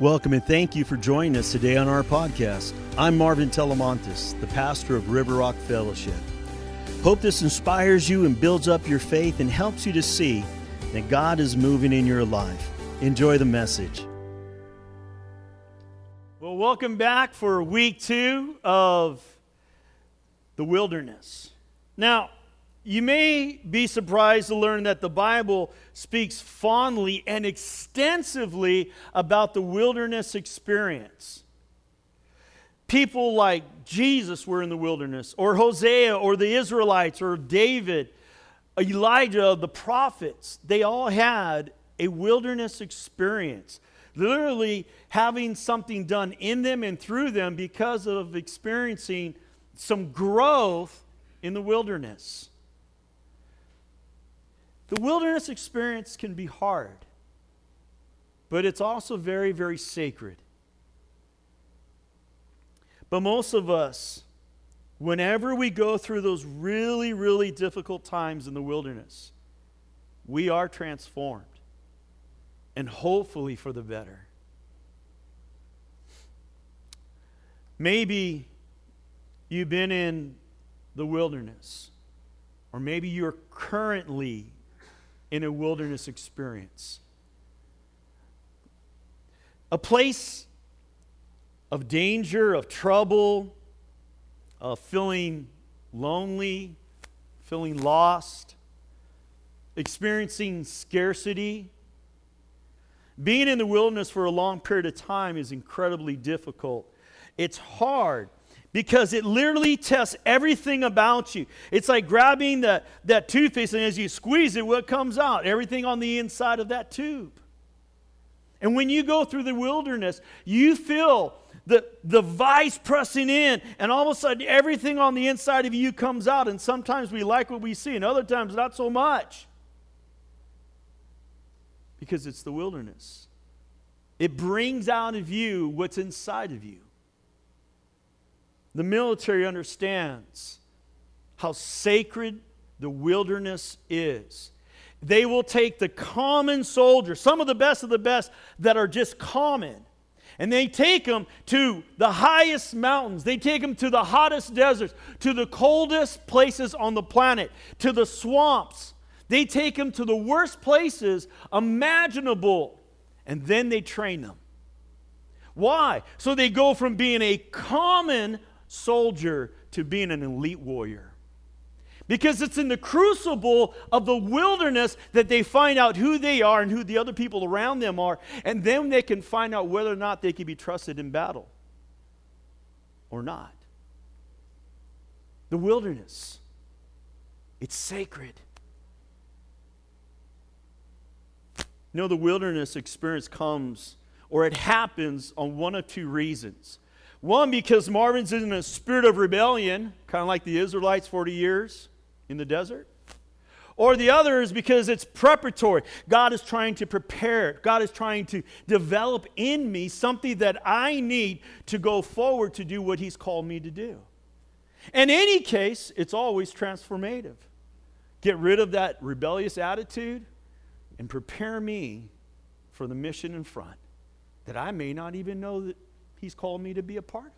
Welcome and thank you for joining us today on our podcast. I'm Marvin Telemontis, the pastor of River Rock Fellowship. Hope this inspires you and builds up your faith and helps you to see that God is moving in your life. Enjoy the message. Well, welcome back for week two of the wilderness. Now, you may be surprised to learn that the Bible speaks fondly and extensively about the wilderness experience. People like Jesus were in the wilderness, or Hosea, or the Israelites, or David, Elijah, the prophets. They all had a wilderness experience. Literally having something done in them and through them because of experiencing some growth in the wilderness. The wilderness experience can be hard, but it's also very, very sacred. But most of us, whenever we go through those really, really difficult times in the wilderness, we are transformed and hopefully for the better. Maybe you've been in the wilderness, or maybe you're currently in a wilderness experience. A place of danger, of trouble, of feeling lonely, feeling lost, experiencing scarcity. Being in the wilderness for a long period of time is incredibly difficult. It's hard because it literally tests everything about you. It's like grabbing the, that toothpaste, and as you squeeze it, what comes out? Everything on the inside of that tube. And when you go through the wilderness, you feel the, the vice pressing in, and all of a sudden, everything on the inside of you comes out. And sometimes we like what we see, and other times, not so much. Because it's the wilderness. It brings out of you what's inside of you. The military understands how sacred the wilderness is. They will take the common soldiers, some of the best of the best that are just common, and they take them to the highest mountains. They take them to the hottest deserts, to the coldest places on the planet, to the swamps. They take them to the worst places imaginable, and then they train them. Why? So they go from being a common soldier to being an elite warrior. Because it's in the crucible of the wilderness that they find out who they are and who the other people around them are, and then they can find out whether or not they can be trusted in battle or not. The wilderness, it's sacred. You know, the wilderness experience comes or it happens on one of two reasons. One, because Marvin's in a spirit of rebellion, kind of like the Israelites 40 years in the desert. Or the other is because it's preparatory. God is trying to prepare. God is trying to develop in me something that I need to go forward to do what He's called me to do. In any case, it's always transformative. Get rid of that rebellious attitude and prepare me for the mission in front that I may not even know that He's called me to be a part of.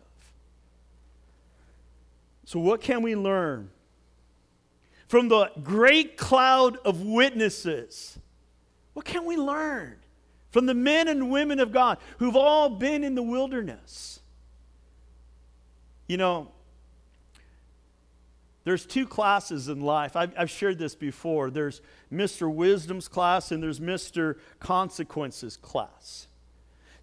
So, what can we learn from the great cloud of witnesses? What can we learn from the men and women of God who've all been in the wilderness? You know, there's two classes in life. I've, I've, shared this before. There's Mr. Wisdom's class and there's Mr. Consequences class.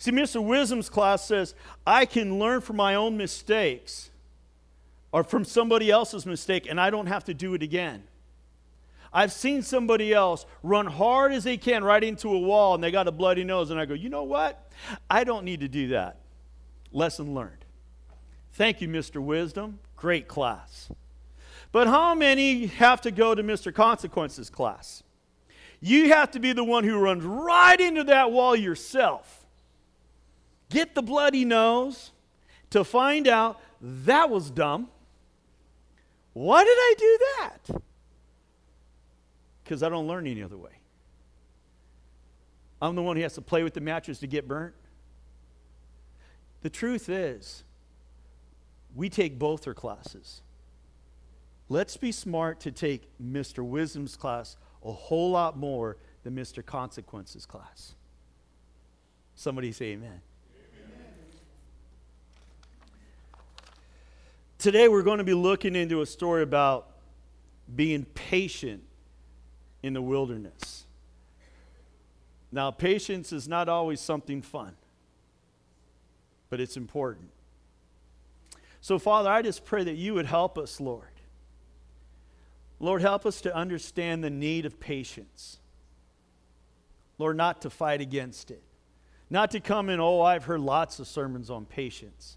See, Mr. Wisdom's class says, I can learn from my own mistakes or from somebody else's mistake, and I don't have to do it again. I've seen somebody else run hard as they can right into a wall and they got a bloody nose, and I go, you know what? I don't need to do that. Lesson learned. Thank you, Mr. Wisdom. Great class. But how many have to go to Mr. Consequences class? You have to be the one who runs right into that wall yourself get the bloody nose to find out that was dumb. Why did I do that? Because I don't learn any other way. I'm the one who has to play with the mattress to get burnt. The truth is, we take both their classes. Let's be smart to take Mr. Wisdom's class a whole lot more than Mr. Consequences class. Somebody say amen. Today we're going to be looking into a story about being patient in the wilderness. Now, patience is not always something fun, but it's important. So, Father, I just pray that you would help us, Lord. Lord, help us to understand the need of patience. Lord, not to fight against it. Not to come in, oh, I've heard lots of sermons on patience.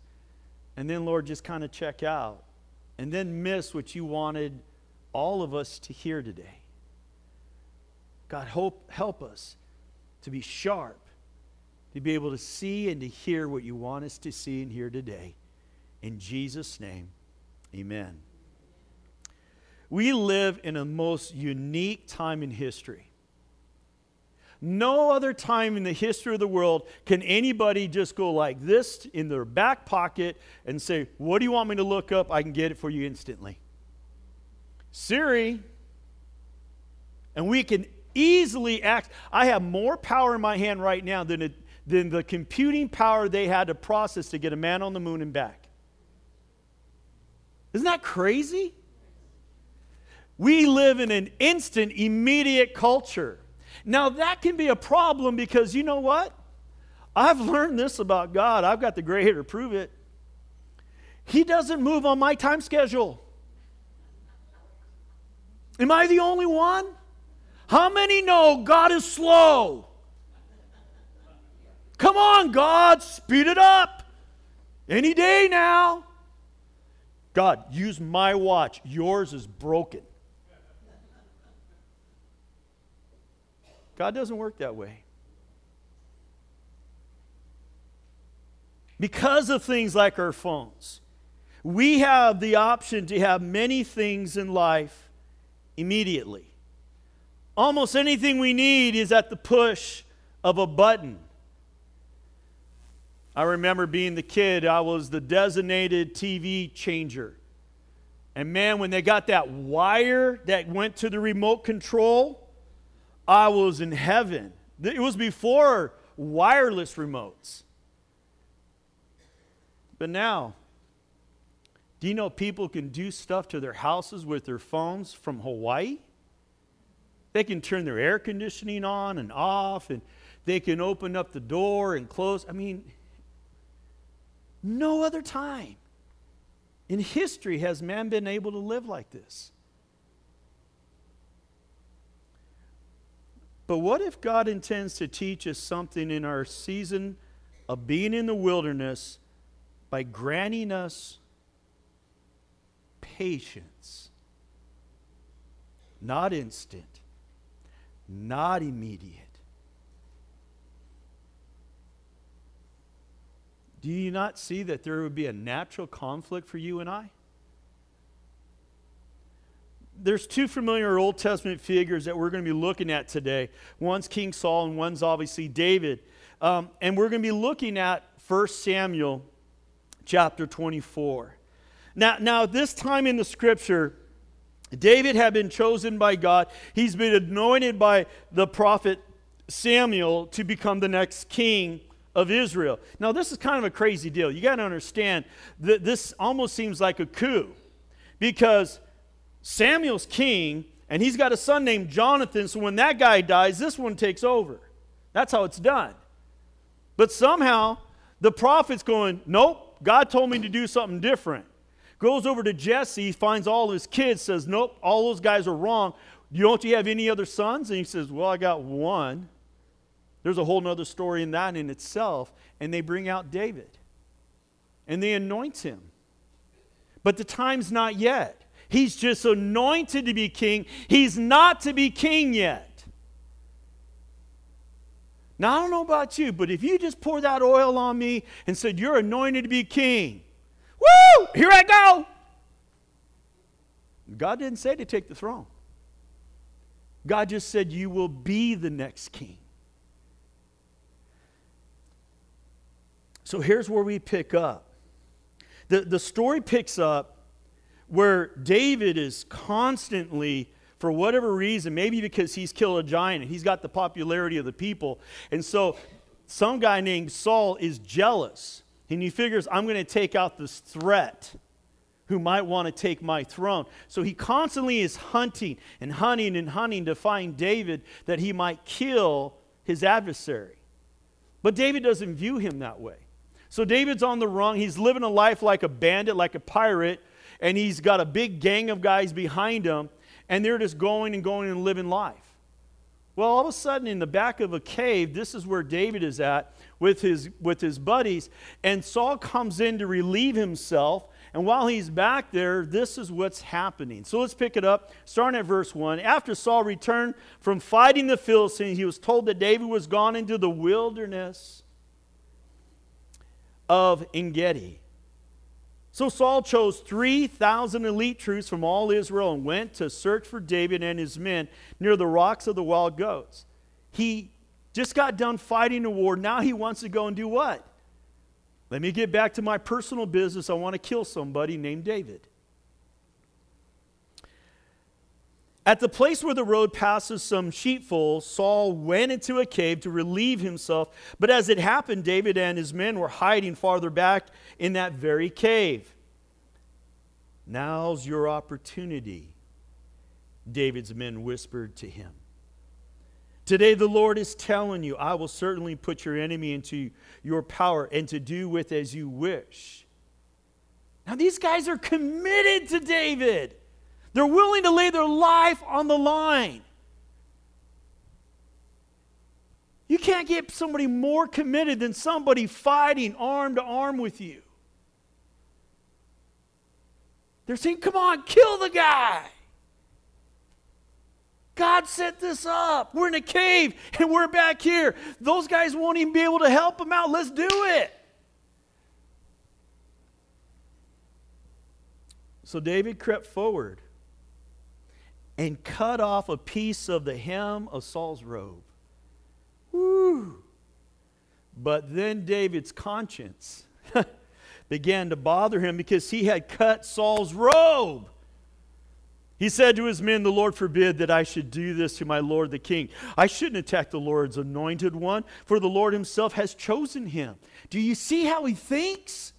And then, Lord, just kind of check out. And then miss what you wanted all of us to hear today. God, hope, help us to be sharp, to be able to see and to hear what you want us to see and hear today. In Jesus' name, amen. We live in a most unique time in history. No other time in the history of the world can anybody just go like this in their back pocket and say, What do you want me to look up? I can get it for you instantly. Siri. And we can easily act. I have more power in my hand right now than, it, than the computing power they had to process to get a man on the moon and back. Isn't that crazy? We live in an instant, immediate culture. Now, that can be a problem because you know what? I've learned this about God. I've got the gray hair to prove it. He doesn't move on my time schedule. Am I the only one? How many know God is slow? Come on, God, speed it up. Any day now. God, use my watch. Yours is broken. God doesn't work that way. Because of things like our phones, we have the option to have many things in life immediately. Almost anything we need is at the push of a button. I remember being the kid, I was the designated TV changer. And man, when they got that wire that went to the remote control, I was in heaven. It was before wireless remotes. But now, do you know people can do stuff to their houses with their phones from Hawaii? They can turn their air conditioning on and off, and they can open up the door and close. I mean, no other time in history has man been able to live like this. But what if God intends to teach us something in our season of being in the wilderness by granting us patience? Not instant, not immediate Do you not see that there would be a natural conflict for you and I? There's two familiar Old Testament figures that we're going to be looking at today. One's King Saul, and one's obviously David. Um, and we're going to be looking at 1 Samuel chapter 24. Now, now, this time in the scripture, David had been chosen by God. He's been anointed by the prophet Samuel to become the next king of Israel. Now, this is kind of a crazy deal. You got to understand that this almost seems like a coup because Samuel's king and he's got a son named Jonathan. So when that guy dies, this one takes over. That's how it's done. But somehow the prophet's going, Nope, God told me to do something different. Goes over to Jesse, finds all his kids, says, Nope, all those guys are wrong. You don't you have any other sons? And he says, Well, I got one. There's a whole other story in that in itself. And they bring out David and they anoint him. But the time's not yet. He's just anointed to be king. He's not to be king yet. Now, I don't know about you, but if you just pour that oil on me and said, You're anointed to be king, woo, here I go. God didn't say to take the throne. God just said, You will be the next king. So here's where we pick up. The, the story picks up where David is constantly, for whatever reason, maybe because he's killed a giant and he's got the popularity of the people. And so some guy named Saul is jealous and he figures, I'm going to take out this threat who might want to take my throne. So he constantly is hunting and hunting and hunting to find David that he might kill his adversary. But David doesn't view him that way. So David's on the run. He's living a life like a bandit, like a pirate, and he's got a big gang of guys behind him, and they're just going and going and living life. Well, all of a sudden, in the back of a cave, this is where David is at with his, with his buddies, and Saul comes in to relieve himself. And while he's back there, this is what's happening. So let's pick it up, starting at verse 1. After Saul returned from fighting the Philistines, he was told that David was gone into the wilderness of Engedi. So Saul chose 3,000 elite troops from all Israel and went to search for David and his men near the rocks of the wild goats. He just got done fighting a war. Now he wants to go and do what? Let me get back to my personal business. I want to kill somebody named David. At the place where the road passes some sheepfold, Saul went into a cave to relieve himself. But as it happened, David and his men were hiding farther back in that very cave. Now's your opportunity, David's men whispered to him. Today, the Lord is telling you, I will certainly put your enemy into your power and to do with as you wish. Now, these guys are committed to David. They're willing to lay their life on the line. You can't get somebody more committed than somebody fighting arm to arm with you. They're saying, come on, kill the guy. God set this up. We're in a cave and we're back here. Those guys won't even be able to help him out. Let's do it. So David crept forward and cut off a piece of the hem of Saul's robe. Woo! But then David's conscience began to bother him because he had cut Saul's robe. He said to his men, The Lord forbid that I should do this to my Lord the king. I shouldn't attack the Lord's anointed one, for the Lord himself has chosen him. Do you see how he thinks?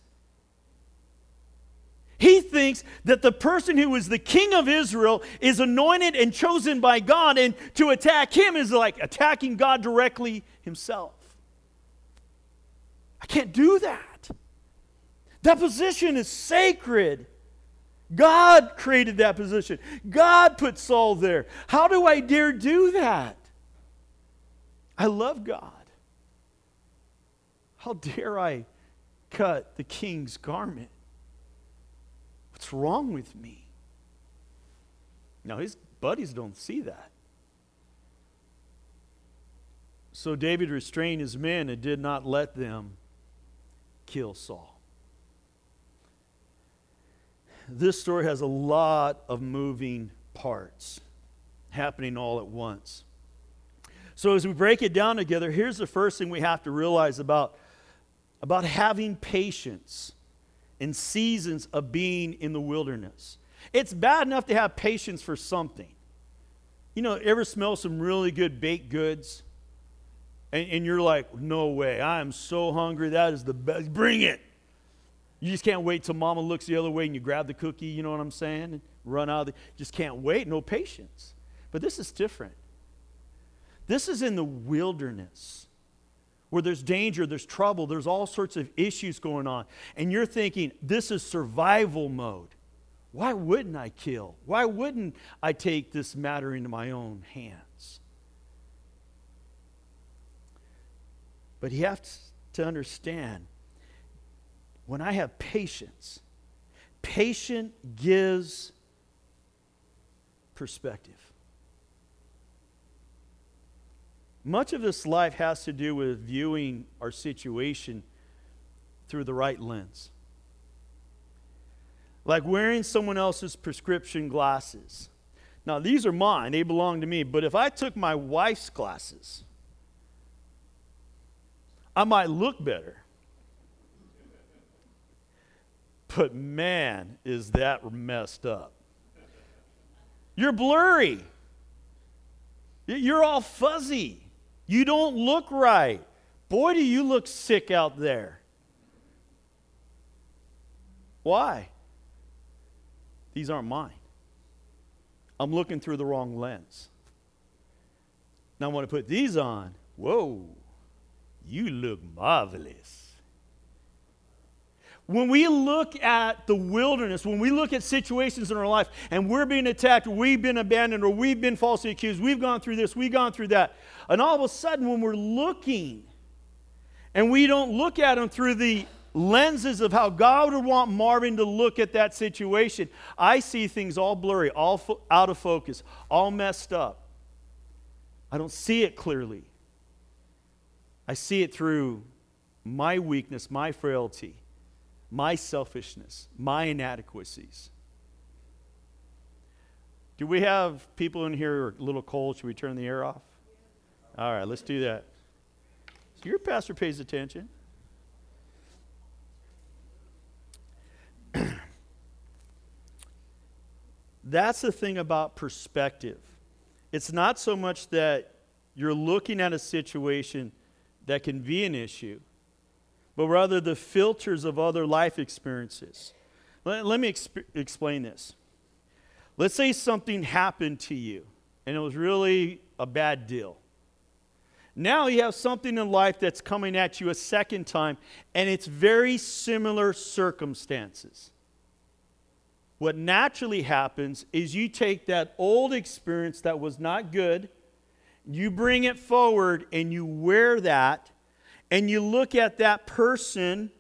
He thinks that the person who is the king of Israel is anointed and chosen by God, and to attack him is like attacking God directly himself. I can't do that. That position is sacred. God created that position, God put Saul there. How do I dare do that? I love God. How dare I cut the king's garment? What's wrong with me? Now, his buddies don't see that. So David restrained his men and did not let them kill Saul. This story has a lot of moving parts happening all at once. So, as we break it down together, here's the first thing we have to realize about, about having patience in seasons of being in the wilderness. It's bad enough to have patience for something. You know, ever smell some really good baked goods? And, and you're like, no way, I am so hungry. That is the best. Bring it. You just can't wait till mama looks the other way and you grab the cookie, you know what I'm saying? And run out of the, just can't wait, no patience. But this is different. This is in the wilderness where there's danger, there's trouble, there's all sorts of issues going on. And you're thinking, this is survival mode. Why wouldn't I kill? Why wouldn't I take this matter into my own hands? But you have to understand when I have patience, patience gives perspective. Much of this life has to do with viewing our situation through the right lens. Like wearing someone else's prescription glasses. Now, these are mine, they belong to me, but if I took my wife's glasses, I might look better. but man, is that messed up. You're blurry. You're all fuzzy. You don't look right. Boy, do you look sick out there. Why? These aren't mine. I'm looking through the wrong lens. Now, I want to put these on. Whoa, you look marvelous. When we look at the wilderness, when we look at situations in our life and we're being attacked, we've been abandoned, or we've been falsely accused, we've gone through this, we've gone through that. And all of a sudden, when we're looking and we don't look at them through the lenses of how God would want Marvin to look at that situation, I see things all blurry, all fo- out of focus, all messed up. I don't see it clearly. I see it through my weakness, my frailty my selfishness, my inadequacies. Do we have people in here who are a little cold? Should we turn the air off? All right, let's do that. So your pastor pays attention. That's the thing about perspective. It's not so much that you're looking at a situation that can be an issue, but rather the filters of other life experiences. Let, let me exp- explain this. Let's say something happened to you and it was really a bad deal. Now you have something in life that's coming at you a second time, and it's very similar circumstances. What naturally happens is you take that old experience that was not good, you bring it forward, and you wear that and you look at that person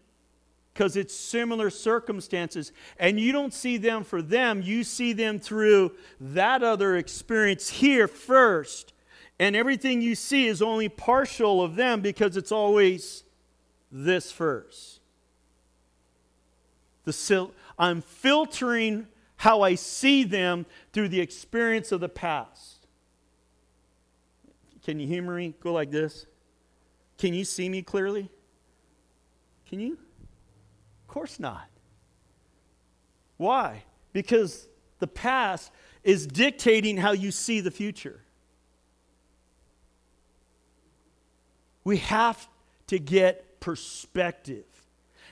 because it's similar circumstances, and you don't see them for them, you see them through that other experience here first. And everything you see is only partial of them because it's always this first. The, I'm filtering how I see them through the experience of the past. Can you hear me? Go like this. Can you see me clearly? Can you? Of course not. Why? Because the past is dictating how you see the future. We have to get perspective.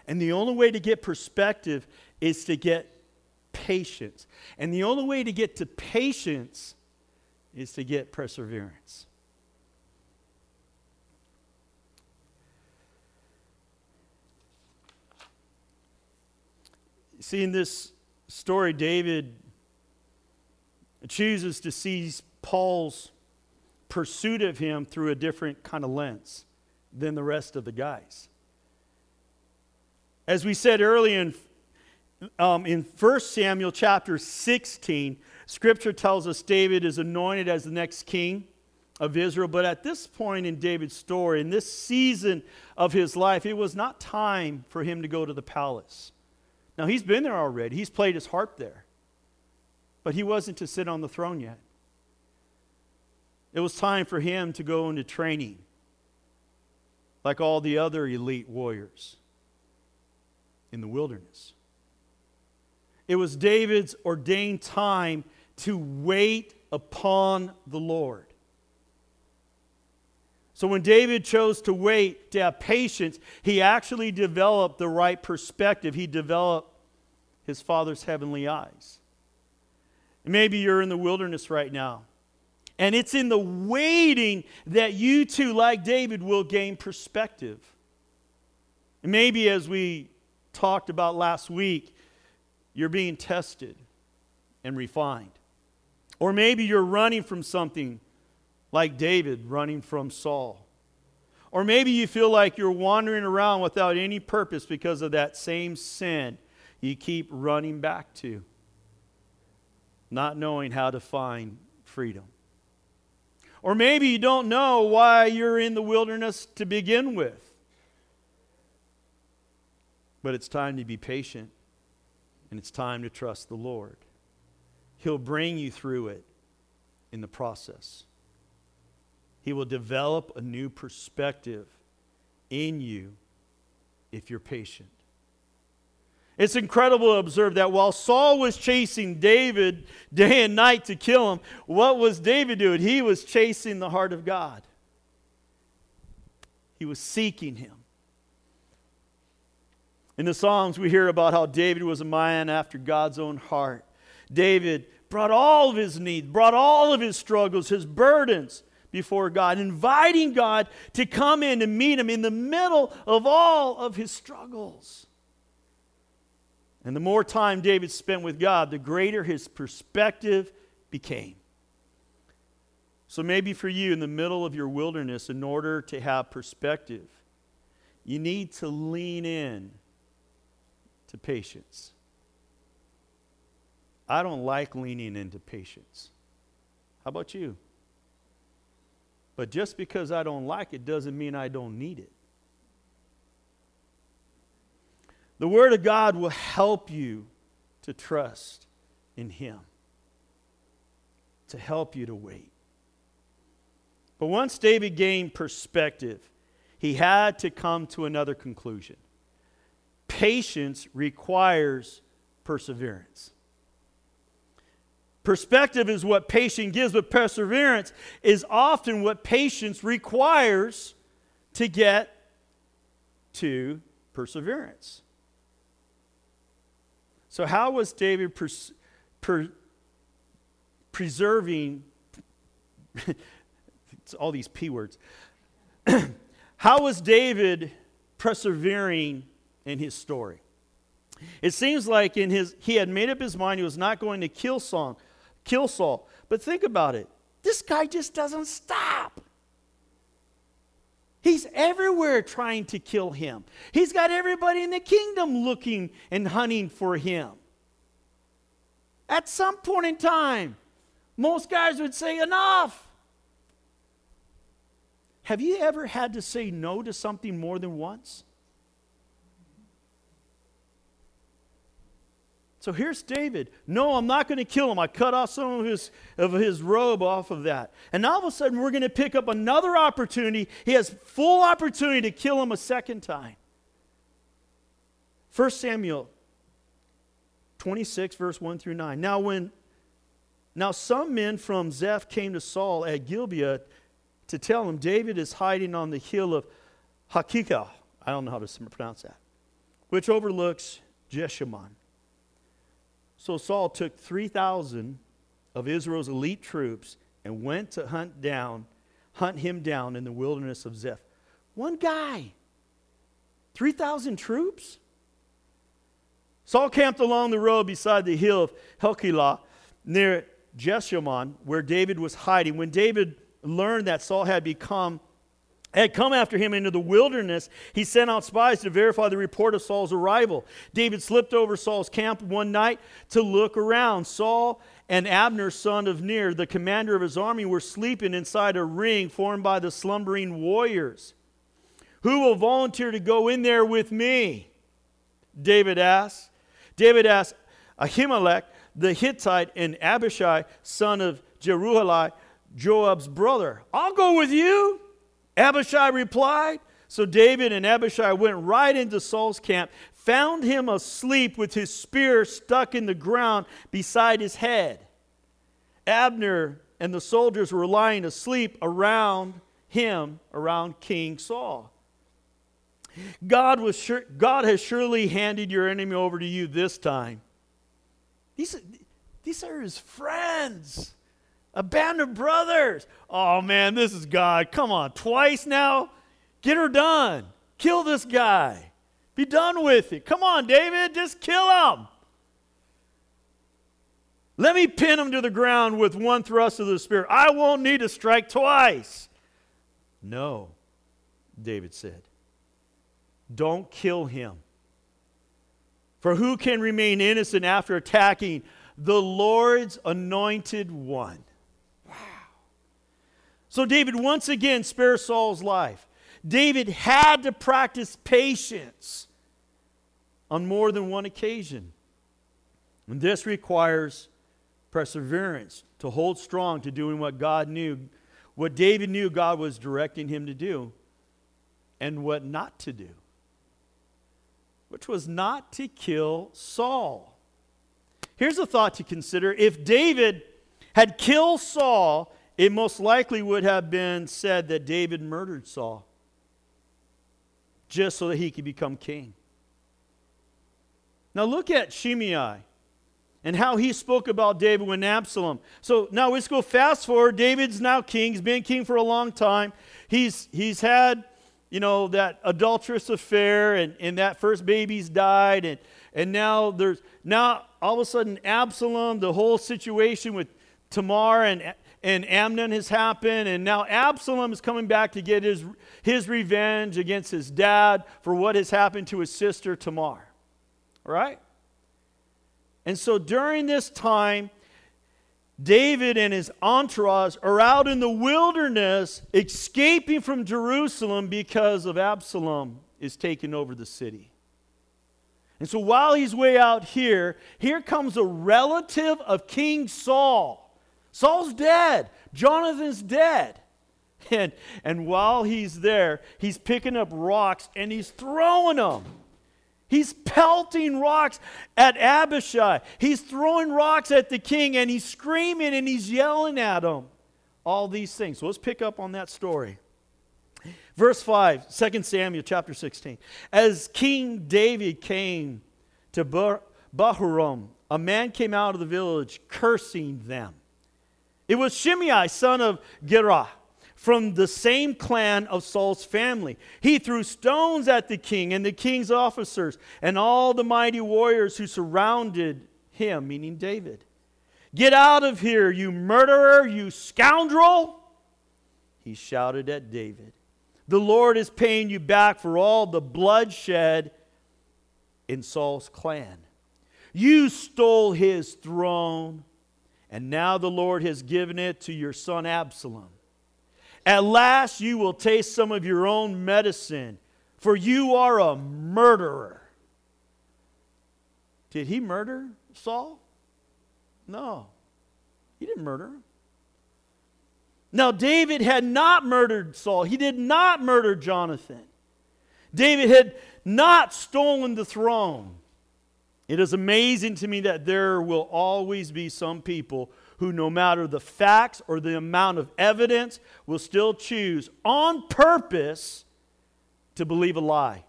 And the only way to get perspective is to get patience. And the only way to get to patience is to get perseverance. See, in this story, David chooses to see Saul's pursuit of him through a different kind of lens than the rest of the guys. As we said earlier in, um, in 1 Samuel chapter 16, scripture tells us David is anointed as the next king of Israel. But at this point in David's story, in this season of his life, it was not time for him to go to the palace. Now, he's been there already, he's played his harp there, but he wasn't to sit on the throne yet. It was time for him to go into training like all the other elite warriors in the wilderness. It was David's ordained time to wait upon the Lord. So when David chose to wait, to have patience, he actually developed the right perspective. He developed his father's heavenly eyes. Maybe you're in the wilderness right now. And it's in the waiting that you too, like David, will gain perspective. And maybe as we talked about last week, you're being tested and refined. Or maybe you're running from something like David running from Saul. Or maybe you feel like you're wandering around without any purpose because of that same sin you keep running back to, not knowing how to find freedom. Or maybe you don't know why you're in the wilderness to begin with. But it's time to be patient and it's time to trust the Lord. He'll bring you through it in the process. He will develop a new perspective in you if you're patient. It's incredible to observe that while Saul was chasing David day and night to kill him, what was David doing? He was chasing the heart of God. He was seeking him. In the Psalms, we hear about how David was a man after God's own heart. David brought all of his needs, brought all of his struggles, his burdens before God, inviting God to come in and meet him in the middle of all of his struggles. And the more time David spent with God, the greater his perspective became. So maybe for you, in the middle of your wilderness, in order to have perspective, you need to lean in to patience. I don't like leaning into patience. How about you? But just because I don't like it doesn't mean I don't need it. The Word of God will help you to trust in Him, to help you to wait. But once David gained perspective, he had to come to another conclusion. Patience requires perseverance. Perspective is what patience gives, but perseverance is often what patience requires to get to perseverance. So, how was David pers- per- preserving all these P words? how was David persevering in his story? It seems like in his he had made up his mind he was not going to kill Saul, kill Saul. But think about it. This guy just doesn't stop. He's everywhere trying to kill him. He's got everybody in the kingdom looking and hunting for him. At some point in time, most guys would say, Enough. Have you ever had to say no to something more than once? So here's David. No, I'm not going to kill him. I cut off some of his, of his robe off of that. And all of a sudden, we're going to pick up another opportunity. He has full opportunity to kill him a second time. 1 Samuel 26, verse 1 through 9. Now, when now some men from Ziph came to Saul at Gibeah to tell him David is hiding on the hill of Hakikah. I don't know how to pronounce that, which overlooks Jeshimon. So Saul took 3,000 of Israel's elite troops and went to hunt down, hunt him down in the wilderness of Ziph. One guy. 3,000 troops? Saul camped along the road beside the hill of Helkelah near Jeshimon, where David was hiding. When David learned that Saul had become had come after him into the wilderness, he sent out spies to verify the report of Saul's arrival. David slipped over Saul's camp one night to look around. Saul and Abner, son of Ner, the commander of his army, were sleeping inside a ring formed by the slumbering warriors. Who will volunteer to go in there with me? David asked. David asked Ahimelech the Hittite and Abishai, son of Jeruhalai, Joab's brother. I'll go with you. Abishai replied. So David and Abishai went right into Saul's camp, found him asleep with his spear stuck in the ground beside his head. Abner and the soldiers were lying asleep around him, around King Saul. God, was sure, God has surely handed your enemy over to you this time. These, these are his friends a band of brothers. Oh man, this is God. Come on, twice now? Get her done. Kill this guy. Be done with it. Come on, David, just kill him. Let me pin him to the ground with one thrust of the Spirit. I won't need to strike twice. No, David said. Don't kill him. For who can remain innocent after attacking the Lord's anointed one? So David once again spares Saul's life. David had to practice patience on more than one occasion. And this requires perseverance to hold strong to doing what God knew, what David knew God was directing him to do, and what not to do. which was not to kill Saul. Here's a thought to consider. If David had killed Saul, it most likely would have been said that David murdered Saul just so that he could become king. Now look at Shimei and how he spoke about David when Absalom. So now let's go fast forward. David's now king. He's been king for a long time. He's, he's had, you know, that adulterous affair, and, and that first baby's died, and, and now there's now all of a sudden Absalom, the whole situation with Tamar and, and Amnon has happened, and now Absalom is coming back to get his, his revenge against his dad for what has happened to his sister Tamar. Right? And so during this time, David and his entourage are out in the wilderness escaping from Jerusalem because of Absalom is taking over the city. And so while he's way out here, here comes a relative of King Saul. Saul's dead. Jonathan's dead. And, and while he's there, he's picking up rocks and he's throwing them. He's pelting rocks at Abishai. He's throwing rocks at the king and he's screaming and he's yelling at him. All these things. So let's pick up on that story. Verse 5, 2 Samuel chapter 16. As King David came to Bahurim, a man came out of the village cursing them. It was Shimei, son of Gerah from the same clan of Saul's family. He threw stones at the king and the king's officers and all the mighty warriors who surrounded him, meaning David. Get out of here, you murderer, you scoundrel! He shouted at David. The Lord is paying you back for all the bloodshed in Saul's clan. You stole his throne, and now the Lord has given it to your son Absalom. At last you will taste some of your own medicine, for you are a murderer. Did he murder Saul? No, he didn't murder him. Now, David had not murdered Saul, he did not murder Jonathan. David had not stolen the throne. It is amazing to me that there will always be some people who, no matter the facts or the amount of evidence, will still choose on purpose to believe a lie.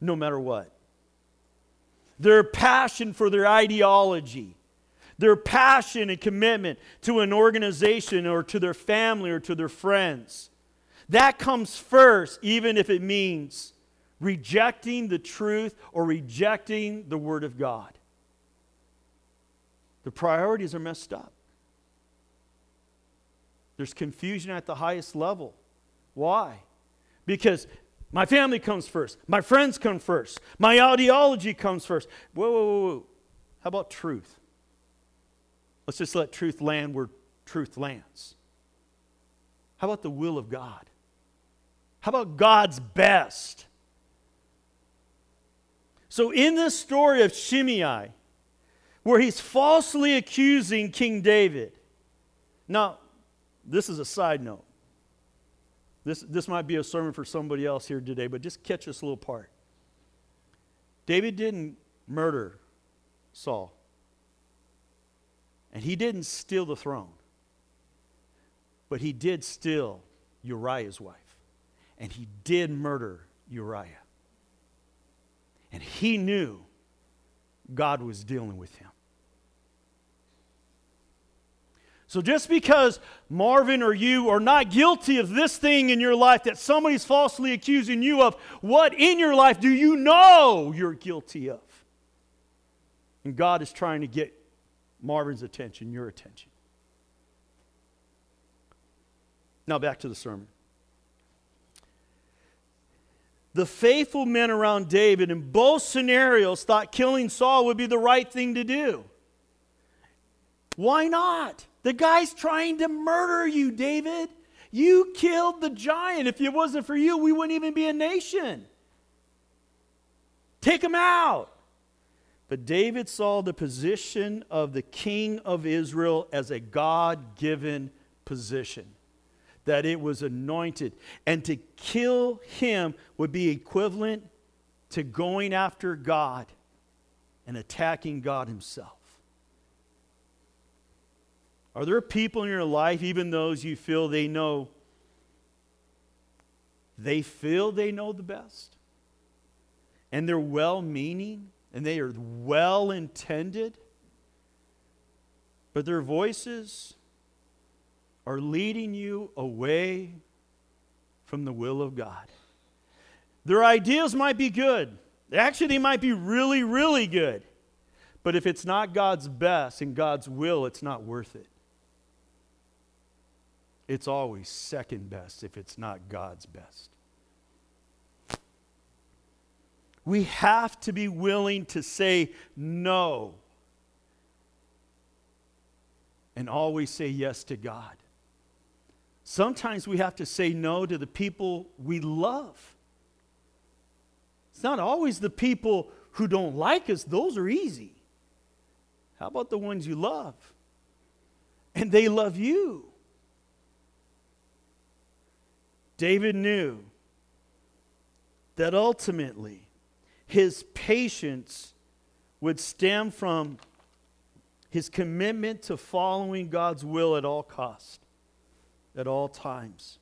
No matter what. Their passion for their ideology, their passion and commitment to an organization or to their family or to their friends, that comes first, even if it means rejecting the truth or rejecting the Word of God. The priorities are messed up. There's confusion at the highest level. Why? Because my family comes first, my friends come first, my ideology comes first. Whoa, whoa, whoa, whoa. How about truth? Let's just let truth land where truth lands. How about the will of God? How about God's best? So, in this story of Shimei, where he's falsely accusing King David. Now, this is a side note. This, this might be a sermon for somebody else here today, but just catch this little part. David didn't murder Saul, and he didn't steal the throne, but he did steal Uriah's wife, and he did murder Uriah. And he knew God was dealing with him. So just because Marvin or you are not guilty of this thing in your life that somebody's falsely accusing you of, what in your life do you know you're guilty of? And God is trying to get Marvin's attention, your attention. Now back to the sermon. The faithful men around David in both scenarios thought killing Saul would be the right thing to do. Why not? The guy's trying to murder you, David. You killed the giant. If it wasn't for you, we wouldn't even be a nation. Take him out. But David saw the position of the king of Israel as a God given position, that it was anointed. And to kill him would be equivalent to going after God and attacking God Himself? Are there people in your life, even those you feel they know, they feel they know the best? And they're well meaning and they are well intended, but their voices are leading you away from the will of God. Their ideas might be good. Actually, they might be really, really good. But if it's not God's best and God's will, it's not worth it. It's always second best if it's not God's best. We have to be willing to say no and always say yes to God. Sometimes we have to say no to the people we love. It's not always the people who don't like us, those are easy. How about the ones you love? And they love you. David knew that ultimately his patience would stem from his commitment to following God's will at all costs, at all times.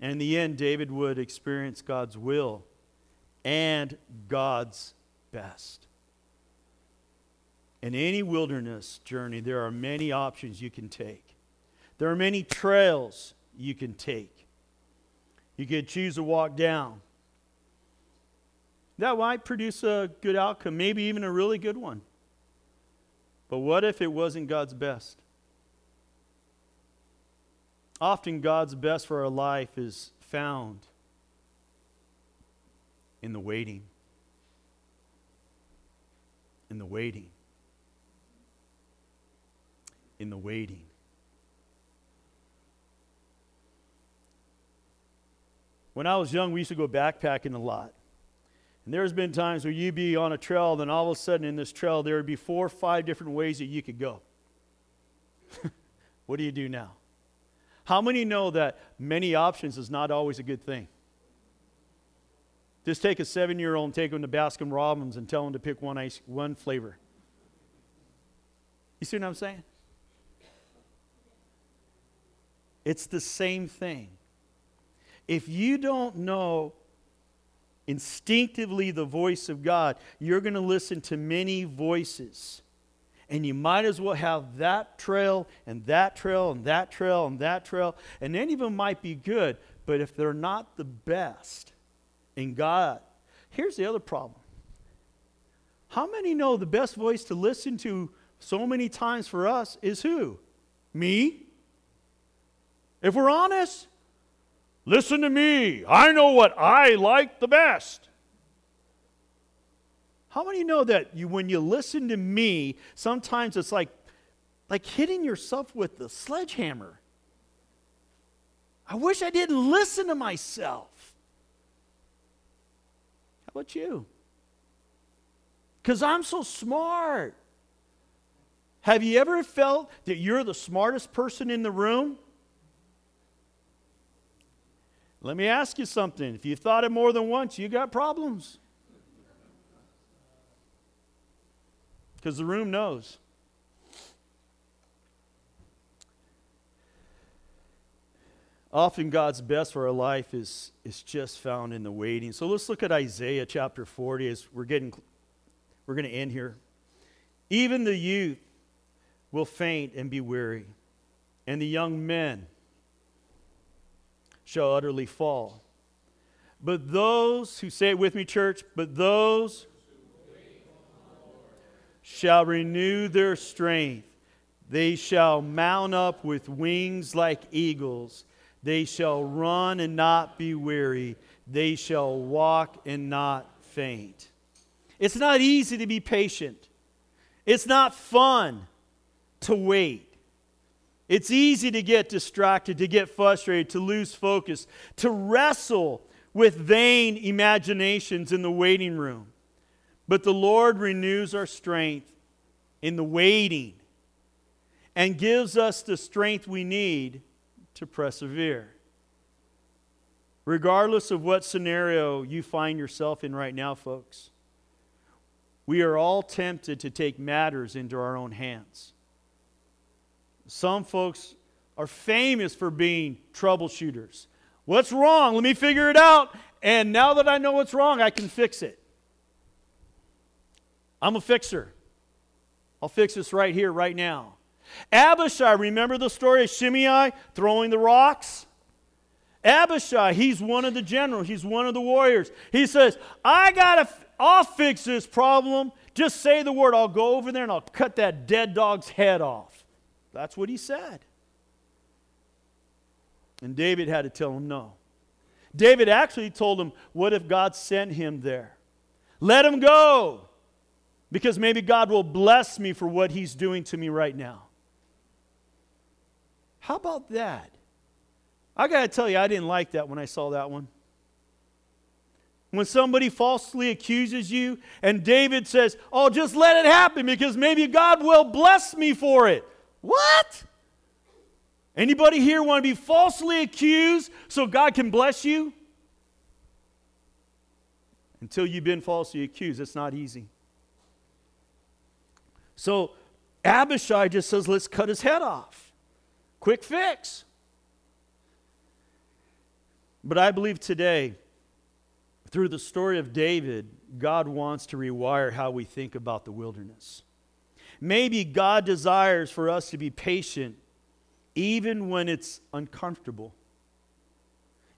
And in the end, David would experience God's will and God's best. In any wilderness journey, there are many options you can take. There are many trails you can take. You could choose to walk down. That might produce a good outcome, maybe even a really good one. But what if it wasn't God's best? Often, God's best for our life is found in the waiting. In the waiting. In the waiting. When I was young, we used to go backpacking a lot. And there's been times where you'd be on a trail, then all of a sudden in this trail, there would be four or five different ways that you could go. what do you do now? How many know that many options is not always a good thing? Just take a seven year old and take him to Baskin Robbins and tell him to pick one, ice, one flavor. You see what I'm saying? It's the same thing. If you don't know instinctively the voice of God, you're going to listen to many voices. And you might as well have that trail and that trail and that trail and that trail. And any of them might be good, but if they're not the best, in God. Here's the other problem. How many know the best voice to listen to so many times for us is who? Me? If we're honest, listen to me. I know what I like the best. How many know that you, when you listen to me, sometimes it's like, like hitting yourself with the sledgehammer? I wish I didn't listen to myself How about you? Because I'm so smart. Have you ever felt that you're the smartest person in the room? Let me ask you something. If you've thought it more than once, you got problems. Because the room knows. Often God's best for our life is, is just found in the waiting. So let's look at Isaiah chapter 40 as we're getting we're going to end here. Even the youth will faint and be weary, and the young men shall utterly fall. But those who say it with me, church, but those shall renew their strength. They shall mount up with wings like eagles. They shall run and not be weary. They shall walk and not faint. It's not easy to be patient. It's not fun to wait. It's easy to get distracted, to get frustrated, to lose focus, to wrestle with vain imaginations in the waiting room. But the Lord renews our strength in the waiting and gives us the strength we need to persevere. Regardless of what scenario you find yourself in right now, folks, we are all tempted to take matters into our own hands. Some folks are famous for being troubleshooters. What's wrong? Let me figure it out. And now that I know what's wrong, I can fix it. I'm a fixer. I'll fix this right here, right now. Abishai, remember the story of Shimei throwing the rocks? Abishai, he's one of the generals, he's one of the warriors. He says, I got to, I'll fix this problem. Just say the word. I'll go over there and I'll cut that dead dog's head off. That's what he said. And David had to tell him no. David actually told him, What if God sent him there? Let him go, because maybe God will bless me for what he's doing to me right now. How about that? I got to tell you, I didn't like that when I saw that one. When somebody falsely accuses you, and David says, Oh, just let it happen because maybe God will bless me for it. What? Anybody here want to be falsely accused so God can bless you? Until you've been falsely accused, it's not easy. So Abishai just says, let's cut his head off. Quick fix. But I believe today, through the story of David, God wants to rewire how we think about the wilderness. Maybe God desires for us to be patient even when it's uncomfortable,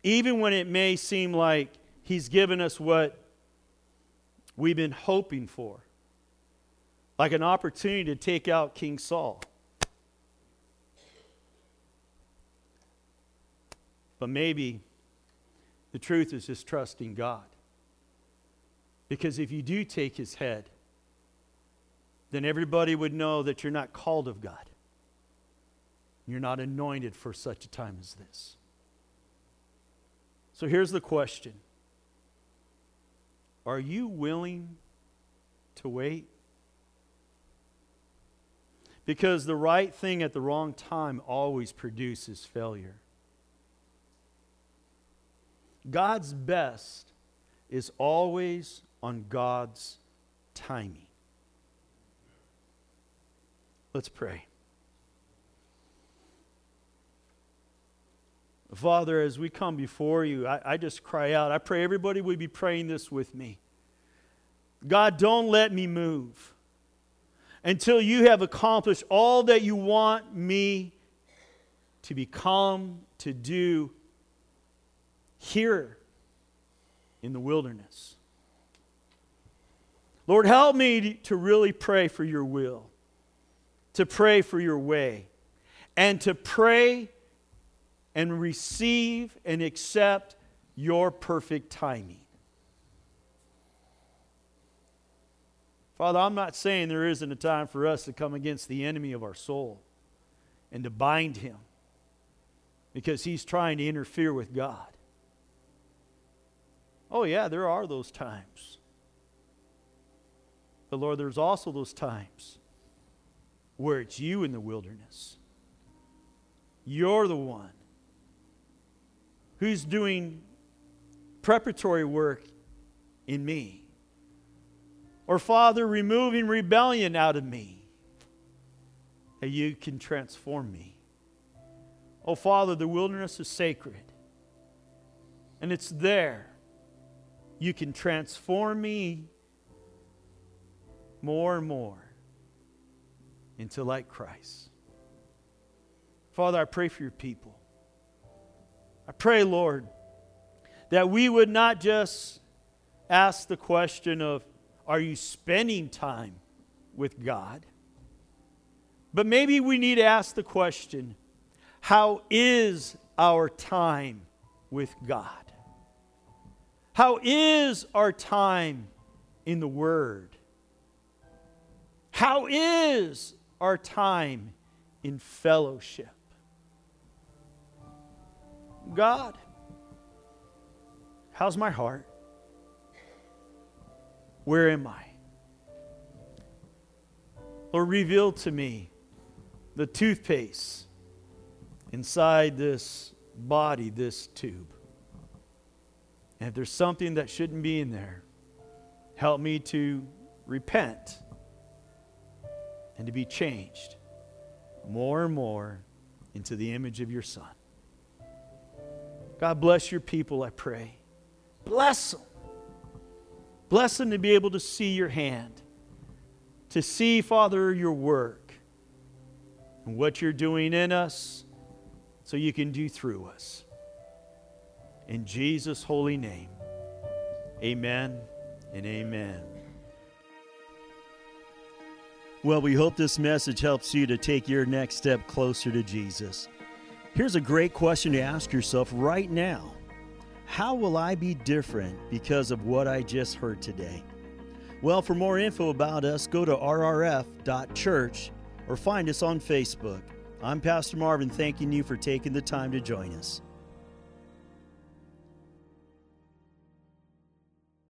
even when it may seem like He's given us what we've been hoping for, like an opportunity to take out King Saul. But maybe the truth is just trusting God. Because if you do take his head, then everybody would know that you're not called of God. You're not anointed for such a time as this. So here's the question Are you willing to wait? Because the right thing at the wrong time always produces failure. God's best is always on God's timing. Let's pray. Father, as we come before you, I, I, just cry out. I pray everybody would be praying this with me. God, don't let me move until you have accomplished all that you want me to become, to do here in the wilderness. Lord, help me to really pray for your will to pray for your way and to pray and receive and accept your perfect timing. Father, I'm not saying there isn't a time for us to come against the enemy of our soul and to bind him because he's trying to interfere with God. Oh, yeah, there are those times. But Lord, there's also those times where it's you in the wilderness. You're the one who's doing preparatory work in me. Or, Father, removing rebellion out of me that you can transform me. Oh, Father, the wilderness is sacred. And it's there. You can transform me more and more into like Christ. Father, I pray for your people. I pray, Lord, that we would not just ask the question of, are you spending time with God? But maybe we need to ask the question, how is our time with God? How is our time in the Word? How is our time in fellowship. God, how's my heart? Where am I? Lord, reveal to me the toothpaste inside this body, this tube. And if there's something that shouldn't be in there, help me to repent and to be changed more and more into the image of your Son. God bless your people, I pray. Bless them. Bless them to be able to see your hand, to see, Father, your work and what you're doing in us so you can do through us. In Jesus' holy name, amen and amen. Well, we hope this message helps you to take your next step closer to Jesus. Here's a great question to ask yourself right now How will I be different because of what I just heard today? Well, for more info about us, go to rrf.church or find us on Facebook. I'm Pastor Marvin, thanking you for taking the time to join us.